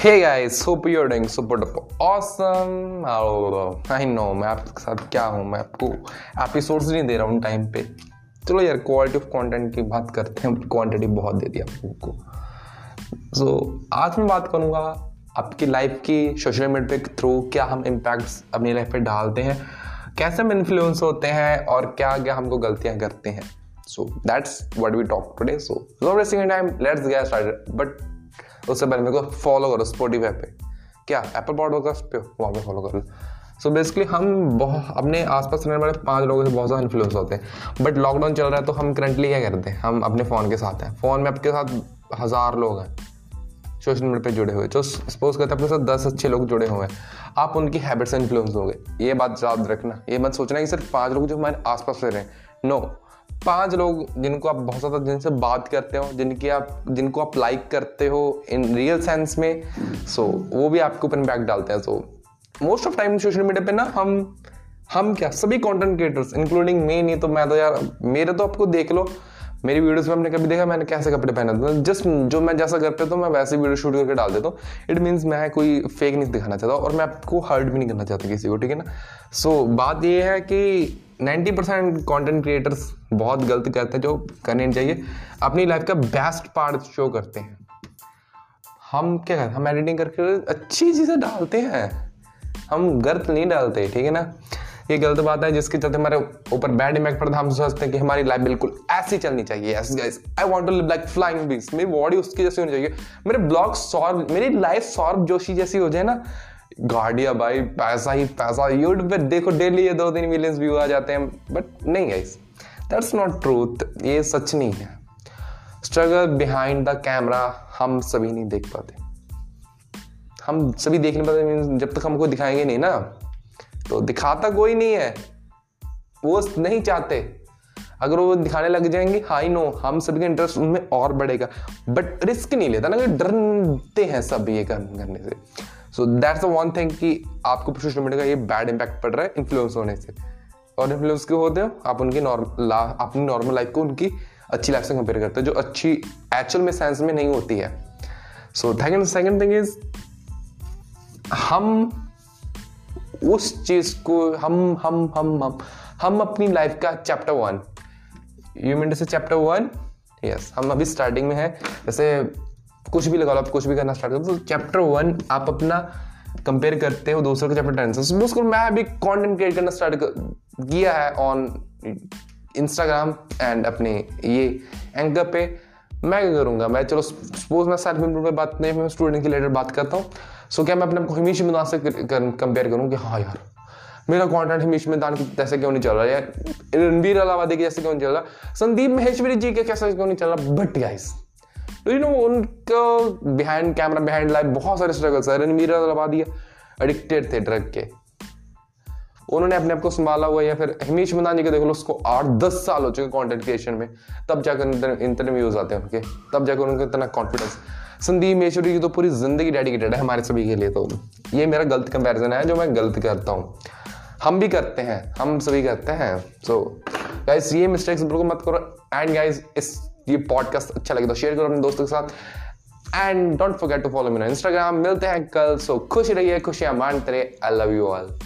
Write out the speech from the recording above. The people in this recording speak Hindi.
Hey guys, hope you're doing super duper awesome. I know मैं आपके साथ क्या हूँ? मैं आपको एपिसोड्स नहीं दे रहा हूँ टाइम पे। चलो यार क्वालिटी ऑफ़ कंटेंट की बात करते हैं। क्वांटिटी बहुत दे दी आप लोगों को। सो so, आज मैं बात करूँगा आपकी लाइफ की सोशल मीडिया के थ्रू क्या हम इम्पैक्ट्स अपनी लाइफ पे डालते हैं कैसे हम इन्फ्लुएंस होते हैं और क्या क्या हमको गलतियाँ करते हैं। So that's what we talk today so no time let's get started but उससे पहले मेरे को फॉलो करो स्पोटीफाई पे। क्या? एप्पल पॉडकास्ट पे? वहाँ पे फॉलो करो। सो बेसिकली हम बहुत अपने आसपास रहने वाले पाँच लोगों से बहुत ज़्यादा इन्फ्लुएंस होते हैं। बट लॉकडाउन चल रहा है तो हम करंटली क्या करते हैं? हम अपने फ़ोन के साथ हैं। फ़ोन में आपके साथ हज़ार लोग हैं। सोशल मीडिया पे जुड़े हुए। जो सपोज़ करते हैं अपने साथ दस अच्छे लोग जुड़े हुए हैं। आप उनकी हैबिट से इन्फ्लुएंस हो गए ये बात याद रखना। ये मत सोचना कि सिर्फ़ पाँच लोग जो हमारे आसपास रह रहे हैं। नो पाँच लोग जिनको आप बहुत ज़्यादा जिनसे बात करते हो जिनकी आप जिनको आप लाइक करते हो इन रियल सेंस में सो so, वो भी आपके ऊपर इम्पैक्ट डालते हैं. So most of time social media पे ना हम हम क्या सभी कंटेंट क्रिएटर्स इंक्लूडिंग मी नहीं तो मैं तो यार मेरे तो आपको देख लो. मेरी वीडियोस में आपने कभी देखा मैंने कैसे कपड़े पहने थे? जस्ट जो मैं जैसा करते तो मैं वैसे वीडियो शूट करके डाल देता हूँ. इट मीन्स मैं कोई फेक नहीं दिखाना चाहता और मैं आपको हर्ट भी नहीं करना चाहता किसी को ठीक है ना? सो so, बात ये है कि 90 परसेंट कॉन्टेंट क्रिएटर्स बहुत गलत करते हैं, जो करने चाहिए। अपनी लाइफ का बेस्ट पार्ट शो करते हैं। हम क्या करते हैं? हम एडिटिंग करके अच्छी चीज़ें डालते हैं। हम गलत नहीं डालते, ठीक है ना? ये गलत बात है, जिसके चलते हमारे ऊपर बैड इम्पैक्ट पड़ता है हम सोचते हैं कि हमारी लाइफ बिल्कुल ऐसी चलनी चाहिए। Yes guys I want to live like flying bees मेरी बॉडी उसकी जैसी होनी चाहिए। मेरे ब्लॉग सौरभ मेरी लाइफ सौरभ जोशी जैसी हो जाए ना गाड़िया भाई, पैसा ही पैसा। यूट्यूब पे देखो डेली ये दो तीन मिलियंस व्यू आ जाते हैं बट नहीं गाइस दैट्स नॉट ट्रूथ ये सच नहीं है। स्ट्रगल बिहाइंड द कैमरा हम सभी नहीं देख पाते। हम सभी देख नहीं पाते जब तक हमको दिखाएँगे नहीं ना तो दिखाता कोई नहीं है। वो नहीं चाहते। अगर वो दिखाने लग जाएँगे हाई नो हम सभी का इंटरेस्ट उनमें और बढ़ेगा। बट रिस्क नहीं लेता ना डरते हैं सब ये करने से। So that's the one thing कि आपको सोशल मीडिया का ये बैड इम्पैक्ट पड़ रहा है इन्फ्लुएंस होने से। और इन्फ्लुएंस क्यों होते हो? आप उनकी नॉर्मल अपनी नॉर्मल लाइफ को उनकी अच्छी लाइफ से कंपेयर करते हो, जो अच्छी एक्चुअल में सेंस में नहीं होती है। सो सेकेंड थिंग इज़ हम उस चीज़ को हम हम हम हम हम अपनी लाइफ का चैप्टर वन यू मीन से चैप्टर वन यस हम अभी स्टार्टिंग में है। जैसे कुछ भी लगा लो आप कुछ भी करना स्टार्ट करो। तो चैप्टर वन आप अपना कंपेयर करते हो दूसरे के चैप्टर टेन से। उसको मैं अभी कंटेंट क्रिएट करना स्टार्ट किया है ऑन इंस्टाग्राम एंड अपने ये एंकर पे। मैं क्या करूँगा? मैं चलो सपोज़ मैं सेल्फ इम्प्रूव बात नहीं, मैं स्टूडेंट के रिलेटेड बात करता हूँ। सो क्या मैं अपने को हमीश मैदान से कंपेयर करूँ कि हाँ यार, मेरा कंटेंट हमीश मैदान की जैसे क्यों नहीं चल रहा? है रणवीर अलावादी के जैसे क्यों नहीं चल रहा? संदीप महेश्वरी जी के कैसे क्यों नहीं चल रहा? बट गाइस यू नो उनका बिहाइंड कैमरा बिहाइंड लाइफ बहुत सारे स्ट्रगल्स है। रणवीर अलावादी एडिक्टेड थे ड्रग के। उन्होंने अपने आप को संभाला हुआ या फिर हमीश मदानी के देख लो उसको आठ दस साल हो चुके कंटेंट क्रिएशन में। तब जाकर इतने व्यूज़ आते हैं उनके। तब जाकर उनका इतना कॉन्फिडेंस संदीप मेश्वरी की तो पूरी ज़िंदगी डेडिकेटेड है हमारे सभी के लिए तो। ये मेरा गलत कंपैरिजन है जो मैं गलत करता हूँ। हम भी करते हैं हम सभी करते हैं। सो so, गाइस ये मिस्टेक्स बिल्कुल मत करो। एंड गाइस इस ये पॉडकास्ट अच्छा लगे तो शेयर करो अपने दोस्तों के साथ। And don't forget to follow मेरा इंस्टाग्राम मिलते हैं कल। सो खुश रहिए, खुशियाँ मानते रहे आई लव यू ऑल